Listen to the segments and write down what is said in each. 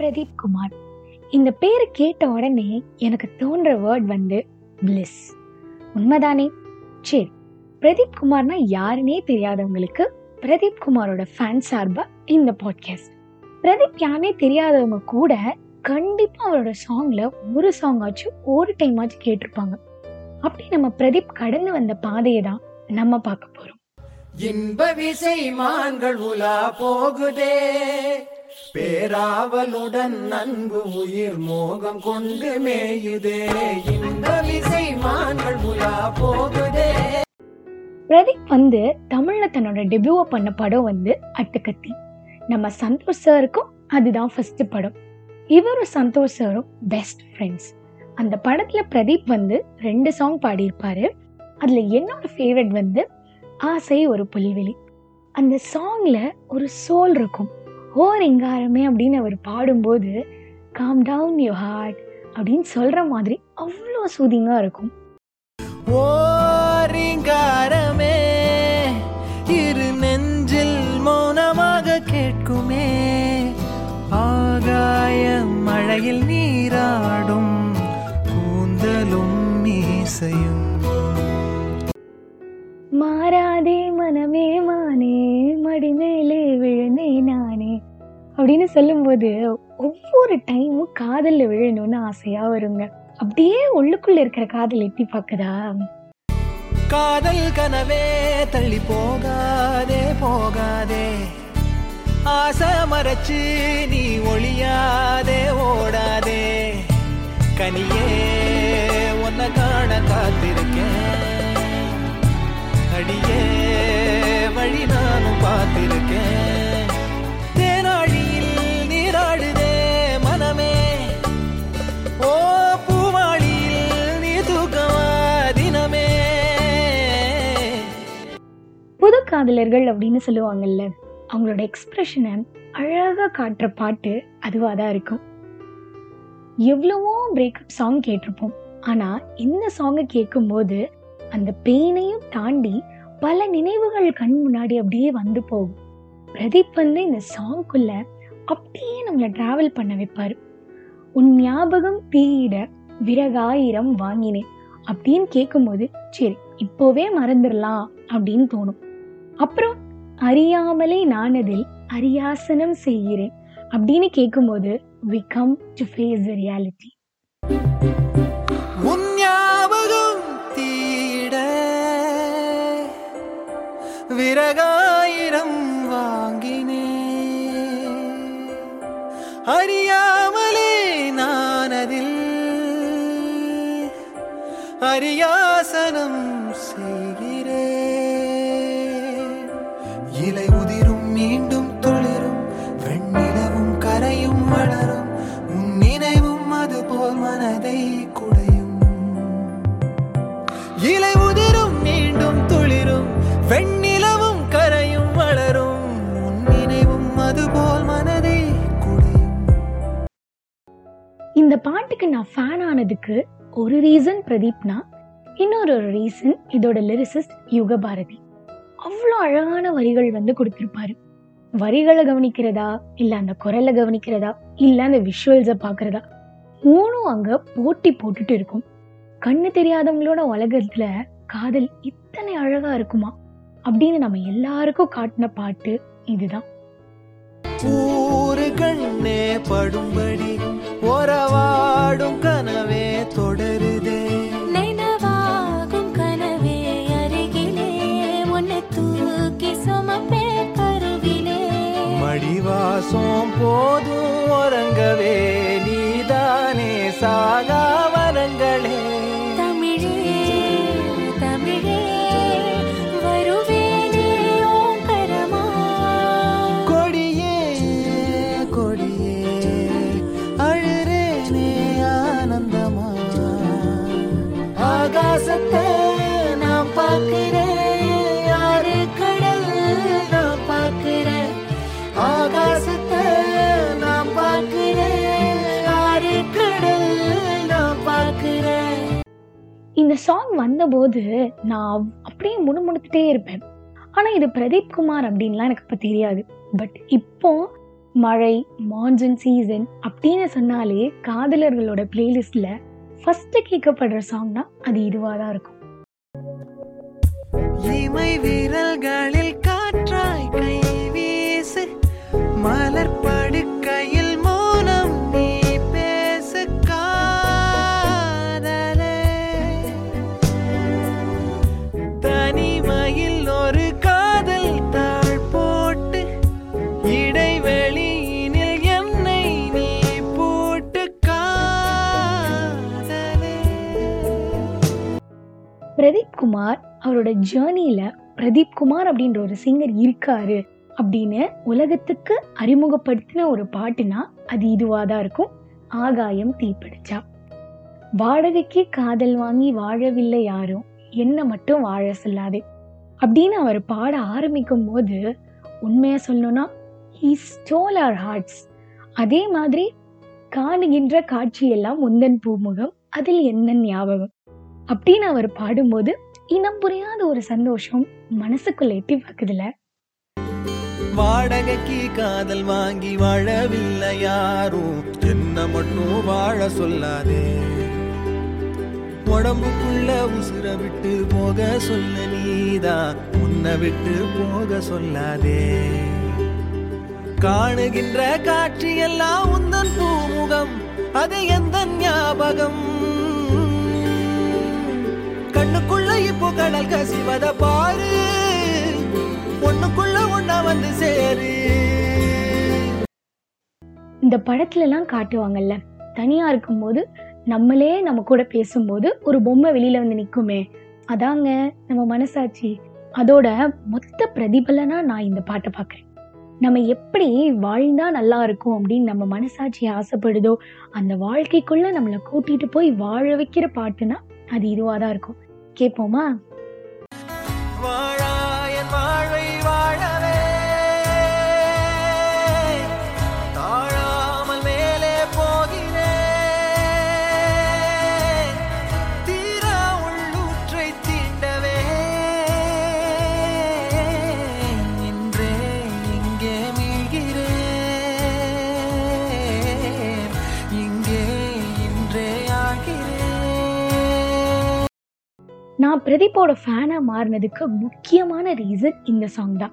பிரதீப் குமார். இந்த பேரை கேட்ட உடனே எனக்கு தோன்ற வேர்ட் வந்து பிளிஸ் உண்மைதானே? சரி பிரதீப் குமார்னா யாருன்னே தெரியாதவங்களுக்கு பிரதீப் குமாரோட ஃபேன் சார்பா இந்த பாட்காஸ்ட் பிரதீப் யாருனே தெரியாதவங்க கூட கண்டிப்பா அவரோட சாங்ல ஒரு சாங் ஆச்சும் ஒரு டைம் ஆச்சும் கேட்டிருப்பாங்க. அப்படி நம்ம பிரதீப் கடந்து வந்த பாதையை தான் நம்ம பார்க்க போறோம். இன்ப விசை மான்கள் உலா போகுதே. பேராவலுடன் அன்பு உயிர் மோகம் கொண்டு மேயுதே. இந்த விசை மான்கள் உலா போகுதே. பிரதீப் வந்து தமிழ்ல தன்னோட டெபியூவை பண்ண படம் வந்து அட்டுக்கத்தி நம்ம சந்தோஷ் சாருக்கும் அதுதான் ஃபர்ஸ்ட் படம். இவரும் சந்தோஷ் சாரும் பெஸ்ட் ஃப்ரெண்ட்ஸ் அந்த படத்துல பிரதீப் வந்து ரெண்டு சாங் பாடியிருப்பாரு. அதுல என்னோட ஃபேவரட் வந்து ஆசை ஒரு புல்வெளி. அந்த சாங்ல ஒரு சோல் இருக்கும். ஓ ரிங்காரமே அப்படின்னு அவர் பாடும்போது காம் டவுன் யூ ஹார்ட் அப்படின்னு சொல்ற மாதிரி அவ்வளோ சூதிங்காக இருக்கும். ஓரிங்காரமே இரு நெஞ்சில் மௌனமாக கேட்குமே. ஆகாய மழையில் நீராடும் கூந்தலும் மீசையும். அப்படின்னு சொல்லும்போது ஒவ்வொரு டைமும் காதலில் விழணும்னு ஆசையா வருங்க. அப்படியே உள்ளுக்குள்ள இருக்கிற காதல் எட்டி பார்க்குதா காதல் கனவே தள்ளி போகாதே போகாதே. ஆசை மறைச்சு நீ ஒளியாதே ஓடாதே. கனியே உன்னை காண காத்திருக்கேன். காதலர்கள் அப்படின்னு சொல்லுவாங்கல்ல அவங்களோட எக்ஸ்பிரஷனை அழகா காட்டுற பாட்டு அதுவாக தான் இருக்கும். எவ்வளவோ பிரேக்கப் சாங் கேட்டிருப்போம். ஆனா இந்த சாங்கை கேட்கும்போது அந்த பெயினையும் தாண்டி பல நினைவுகள் கண் முன்னாடி அப்படியே வந்து போகும். பிரதீப் வந்து இந்த சாங்குள்ள அப்படியே நம்மளை டிராவல் பண்ண வைப்பாரு. உன் ஞாபகம் தீயிட விறகாயிரம் வாங்கினேன் அப்படின்னு கேட்கும்போது சரி இப்போவே மறந்துடலாம் அப்படின்னு தோணும். அப்புறம் அறியாமலே நான் அதில் அரியாசனம் செய்கிறேன் அப்படின்னு கேட்கும்போது we come to face the reality உன் விறகாயிரம் வாங்கினே. அறியாமலே நான் அதில் அரியாசனம் இலை உதிரும் மீண்டும் துளிரும். வெண்ணிலவும் கரையும் வளரும். உன் நினைவும் அதுபோல் மனதை குடையும். இலை உதிரும் மீண்டும் துளிரும். வெண்ணிலவும் கரையும் வளரும். உன் நினைவும் அதுபோல் மனதை குடையும். இந்த பாட்டுக்கு நான் ஃபேன் ஆனதுக்கு ஒரு ரீசன் பிரதீப்னா இன்னொரு ஒரு ரீசன் இதோட லிரிசிஸ்ட் யுகபாரதி. அவ்வளோ அழகான வரிகள் வந்து கொடுத்திருப்பாரு. வரிகளை கவனிக்கிறதா? இல்ல அந்த குரலை கவனிக்கிறதா? இல்லை அந்த விஷுவல்ஸை பார்க்குறதா? மூணும் அங்க போட்டி போட்டுட்டு இருக்கும். கண்ணு தெரியாதவங்களோட உலகத்துல காதல் இத்தனை அழகா இருக்குமா? அப்படின்னு நம்ம எல்லாருக்கும் காட்டின பாட்டு இதுதான். ஊரு கண்ணே படும்படி ஒரவாடும் கனவே தொட சாகா வரங்களே தமிழே தமிழே வருவேனே ஓங்கரமா. கொடியே கொடியே அழுறேனே ஆனந்தமா. ஆகாசத்தை நான் பார்க்கிறேன் யாரு கடல் நான் பார்க்கிறேன். ஆகாசத்தை சாங் வந்தபோது நான் அப்படியே முணுமுணுத்துட்டே இருப்பேன். ஆனா இது பிரதீப் குமார் அப்படின்லாம் எனக்கு இப்போ தெரியாது. பட் இப்போ மழை மான்சூன் சீசன் அப்படின்னு சொன்னாலே காதலர்களோட பிளேலிஸ்ட்ல ஃபர்ஸ்ட் கேட்கப்படுற சாங்னா அது இதுவாக தான் இருக்கும். இமை விரல்களில் காற்றாய் கை வீசு மலர்படி பிரதீப் குமார் அவரோட ஜேர்னியில பிரதீப் குமார் அப்படின்ற ஒரு சிங்கர் இருக்காரு அப்படின்னு உலகத்துக்கு அறிமுகப்படுத்தின ஒரு பாட்டுனா அது இதுவாக தான் இருக்கும். ஆகாயம் தீப்பிடிச்சா. வாடகைக்கு காதல் வாங்கி வாழவில்லை யாரும். என்ன மட்டும் வாழ சொல்லாதே. அப்படின்னு அவர் பாட ஆரம்பிக்கும் போது உண்மையா சொல்லணும்னா ஹீ ஸ்டோல் ஆர் ஹார்ட்ஸ் அதே மாதிரி காணுகின்ற காட்சியெல்லாம் உந்தன் பூமுகம் அதில் என்ன ஞாபகம். அப்படின்னு அவர் பாடும்போது இனம் புரியாத ஒரு சந்தோஷம் மனசுக்குள்ள எட்டி பார்க்குதுல. வாடகைக்கு காதல் வாங்கி வாழவில்லை யாரும். என்ன மட்டும் வாழ சொல்லாதே. உடம்புக்குள்ள உசுர விட்டு போக சொல்ல நீதான் உன்னை விட்டு போக சொல்லாதே. காணுகின்ற காட்சியெல்லாம் உந்தன் பூமுகம். அது எந்த ஞாபகம்? கண்ணுக்குள்ள இப்போ கடல் கசிவத பாரு. ஒண்ணுக்குள்ள ஒன்னா வந்து சேரு. இந்த படத்துலலாம் காட்டுவாங்கல்ல தனியா இருக்கும்போது நம்மளே நம்ம கூட பேசும்போது ஒரு பொம்மை வெளியில வந்து நிக்குமே. அதாங்க நம்ம மனசாட்சி. அதோட மொத்த பிரதிபலனா நான் இந்த பாட்டை பார்க்குறேன் நம்ம எப்படி வாழ்ந்தா நல்லா இருக்கும் அப்படின்னு நம்ம மனசாட்சி ஆசைப்படுதோ அந்த வாழ்க்கைக்குள்ள நம்மளை கூட்டிட்டு போய் வாழ வைக்கிற பாட்டுனா அது இதுவாக தான் இருக்கும். கேட்போமா நான் பிரதீப்போட ஃபேனா மாறினதுக்கு முக்கியமான ரீசன் இந்த சாங் தான்.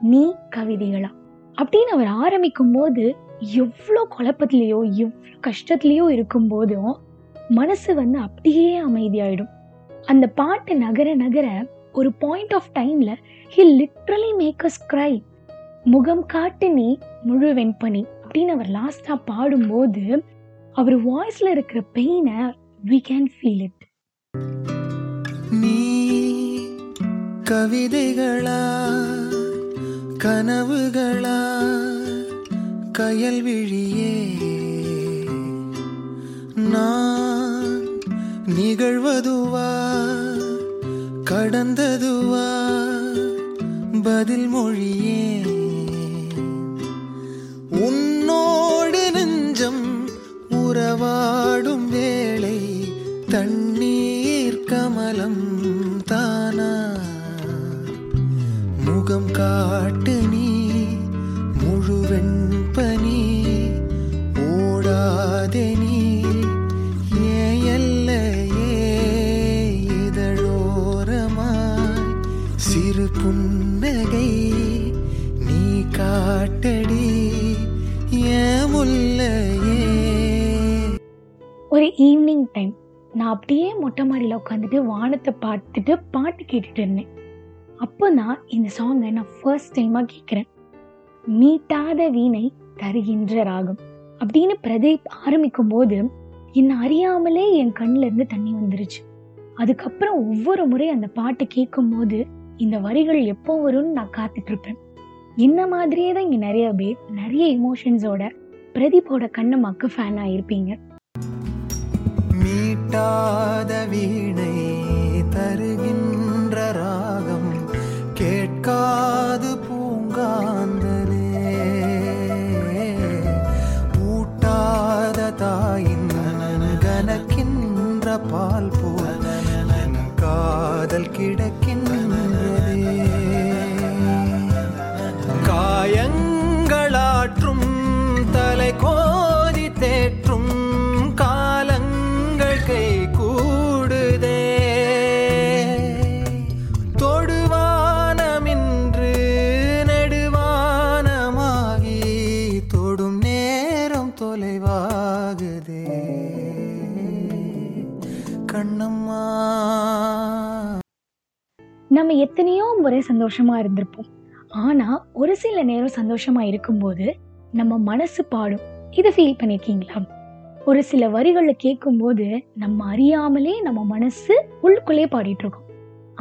நீ கவிதைகளா. அப்படின்னு அவர் ஆரம்பிக்கும் போது எவ்வளோ குழப்பத்திலேயோ எவ்வளோ கஷ்டத்துலேயோ இருக்கும்போதும் மனசு வந்து அப்படியே அமைதியாயிடும். அந்த பாட்டு நகர நகர ஒரு பாயிண்ட் ஆஃப் டைம்ல he literally make us cry முகம் காட்டு நீ முழு வெண்பனி. அப்படின்னு அவர் லாஸ்டா பாடும்போது அவர் வாய்ஸ்ல இருக்கிற பெயினை வி கேன் ஃபீல் இட் கவிதைகளா கனவுகளா கயல் விழியே. நான் நிகழ்வதுவா கடந்ததுவா பதில் மொழியே. உன்னோடு நெஞ்சம் உறவாடும் வேளை தண்ணீர் கமலம் முகம் காட்டு நீ முழுவெண் பனி ஓடாதே நீ. ஏன் எல்லையே இதழோரமாய் சிறு புன்னகை நீ காட்டடி. ஏன் ஒரு ஈவினிங் டைம் நான் அப்படியே மொட்டை மாடியில் உட்காந்துட்டு வானத்தை பார்த்துட்டு பாட்டு கேட்டுட்டு இருந்தேன். அப்போ நான் இந்த சாங்கை நான் ஃபர்ஸ்ட் டைமாக கேட்குறேன். மீட்டாத வீணை தருகின்ற ராகம் அப்படின்னு பிரதீப் ஆரம்பிக்கும் போது என்னை அறியாமலே என் கண்ணுல இருந்து தண்ணி வந்துருச்சு. அதுக்கப்புறம் ஒவ்வொரு முறை அந்த பாட்டு கேட்கும் போது இந்த வரிகள் எப்போ வரும்னு நான் காத்துட்டு இருப்பேன். என்ன மாதிரியே தான் இங்கே நிறைய பேர் நிறைய இமோஷன்ஸோட பிரதீப்போட கண்ணம்மாக்கு ஃபேனாக இருப்பீங்க மீட்டாத வீணை கனக்கின்ற பால் போல் என் காதல் கிடக்கின்றதே காயங்களாற்றும் நம்ம எத்தனையோ முறை சந்தோஷமா இருந்திருப்போம். ஆனா ஒரு சில நேரம் சந்தோஷமா இருக்கும்போது நம்ம மனசு பாடும். இதை ஃபீல் பண்ணிருக்கீங்களா? ஒரு சில வரிகளை கேட்கும்போது நம்ம அறியாமலே நம்ம மனசு உள்ளுக்குள்ளே பாடிட்டு இருக்கோம்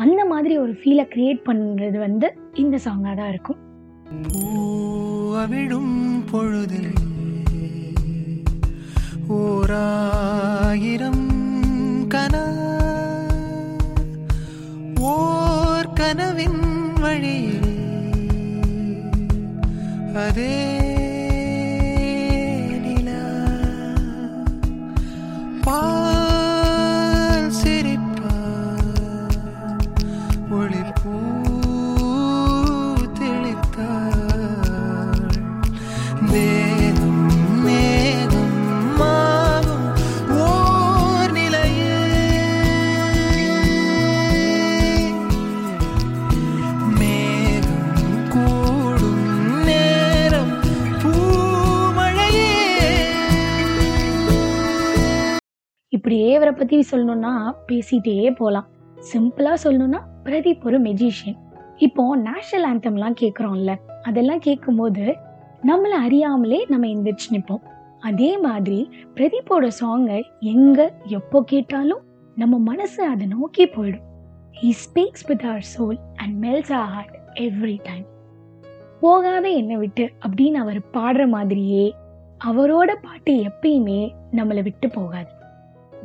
அந்த மாதிரி ஒரு ஃபீலை கிரியேட் பண்றது வந்து இந்த சாங்கா தான் இருக்கும். பொழுதில் ஓராயிரம் கனா ஓ കനവിൻ വഴിയിൽ. അതേ இப்படியே இவரை பத்தி சொல்லணும்னா பேசிட்டே போலாம். சிம்பிளா சொல்லணும்னா பிரதீப் ஒரு மெஜிஷியன் இப்போ நேஷனல் ஆந்தம்லாம் கேட்குறோம்ல அதெல்லாம் கேட்கும்போது நம்மளை அறியாமலே நம்ம எந்திரிச்சு நிற்போம் அதே மாதிரி பிரதீப்போட சாங்கை எங்கே எப்போ கேட்டாலும் நம்ம மனசு அதை நோக்கி போயிடும். He speaks with our soul and melts our heart every time போகாத என்னை விட்டு அப்படின்னு அவர் பாடுற மாதிரியே அவரோட பாட்டு எப்பயுமே நம்மளை விட்டு போகாது.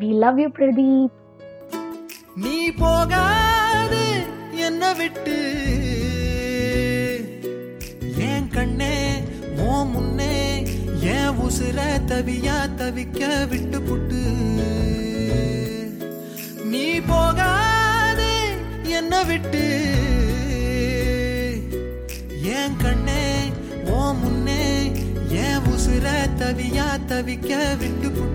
வி லவ் யூ பிரதீப் நீ போகாது என்ன விட்டு. என் கண்ணே ஓ முன்னே என் உசுர தவியா தவிக்க விட்டு புட்டு. நீ போகாது என்ன விட்டு. என் கண்ணே ஓ முன்னே என் உசுர தவியா தவிக்க விட்டு புட்டு.